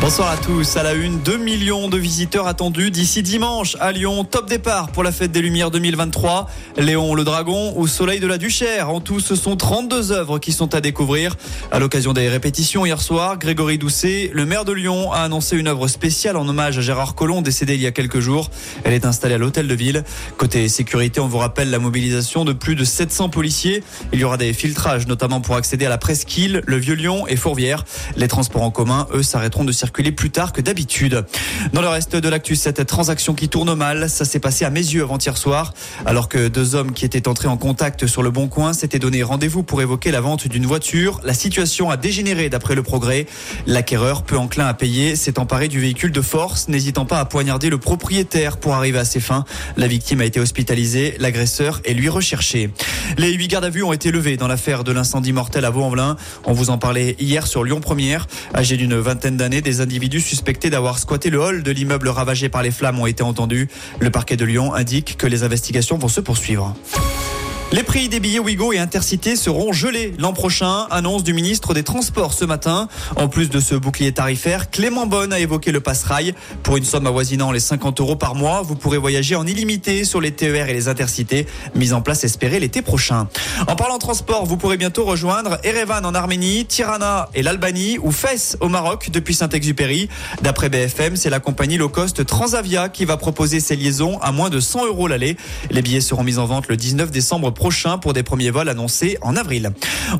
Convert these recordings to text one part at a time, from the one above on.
Bonsoir à tous. À la une, 2 millions de visiteurs attendus d'ici dimanche à Lyon. Top départ pour la fête des Lumières 2023. Léon le Dragon ou Soleil de la Duchère. En tout, ce sont 32 œuvres qui sont à découvrir. À l'occasion des répétitions hier soir, Grégory Doucet, le maire de Lyon, a annoncé une œuvre spéciale en hommage à Gérard Collomb, décédé il y a quelques jours. Elle est installée à l'hôtel de ville. Côté sécurité, on vous rappelle la mobilisation de plus de 700 policiers. Il y aura des filtrages, notamment pour accéder à la presqu'île, le Vieux-Lyon et Fourvière. Les transports en commun, eux, s'arrêteront de circuler plus tard que d'habitude. Dans le reste de l'actu, cette transaction qui tourne mal, ça s'est passé à mes yeux avant-hier soir, alors que deux hommes qui étaient entrés en contact sur le bon coin s'étaient donné rendez-vous pour évoquer la vente d'une voiture. La situation a dégénéré d'après le progrès. L'acquéreur, peu enclin à payer, s'est emparé du véhicule de force, n'hésitant pas à poignarder le propriétaire pour arriver à ses fins. La victime a été hospitalisée, l'agresseur est lui recherché. Les huit gardes à vue ont été levés dans l'affaire de l'incendie mortel à Vaux-en-Velin. On vous en parlait hier sur Lyon Première. Âgé d'une vingtaine d'années, des individus suspectés d'avoir squatté le hall de l'immeuble ravagé par les flammes ont été entendus. Le parquet de Lyon indique que les investigations vont se poursuivre. Les prix des billets Ouigo et Intercité seront gelés l'an prochain, annonce du ministre des Transports ce matin. En plus de ce bouclier tarifaire, Clément Bonne a évoqué le passe-rail. Pour une somme avoisinant les 50 euros par mois, vous pourrez voyager en illimité sur les TER et les Intercités, mise en place espérée l'été prochain. En parlant transport, vous pourrez bientôt rejoindre Erevan en Arménie, Tirana et l'Albanie ou Fès au Maroc depuis Saint-Exupéry. D'après BFM, c'est la compagnie low cost Transavia qui va proposer ces liaisons à moins de 100 euros l'aller. Les billets seront mis en vente le 19 décembre prochain pour des premiers vols annoncés en avril.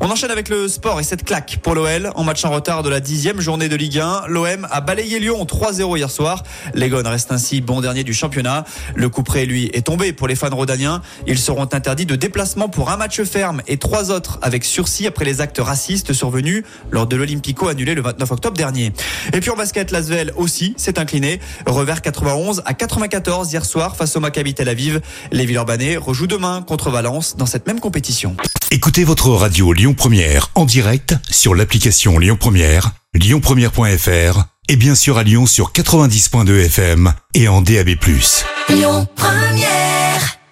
On enchaîne avec le sport et cette claque pour l'OL. En match en retard de la dixième journée de Ligue 1, l'OM a balayé Lyon 3-0 hier soir. Les restent ainsi bon dernier du championnat. Le coup près, lui, est tombé pour les fans rodaniens. Ils seront interdits de déplacement pour un match ferme et trois autres avec sursis après les actes racistes survenus lors de l'Olympico annulé le 29 octobre dernier. Et puis en basket, Lasvel aussi s'est incliné. Revers 91 à 94 hier soir face au Maccabi Tel Aviv. Les Villeurbanais rejouent demain contre Valence dans cette même compétition. Écoutez votre radio Lyon Première en direct sur l'application Lyon Première, lyonpremière.fr et bien sûr à Lyon sur 90.2 FM et en DAB+. Lyon Première